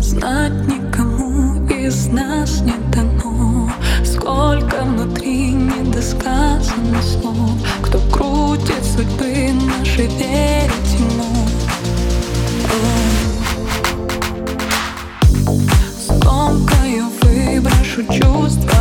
Знать никому из нас не дано. Сколько внутри недосказанных слов. Кто крутит судьбы наши, верить ему. О. С выброшу чувства.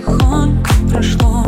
тихонько прошло.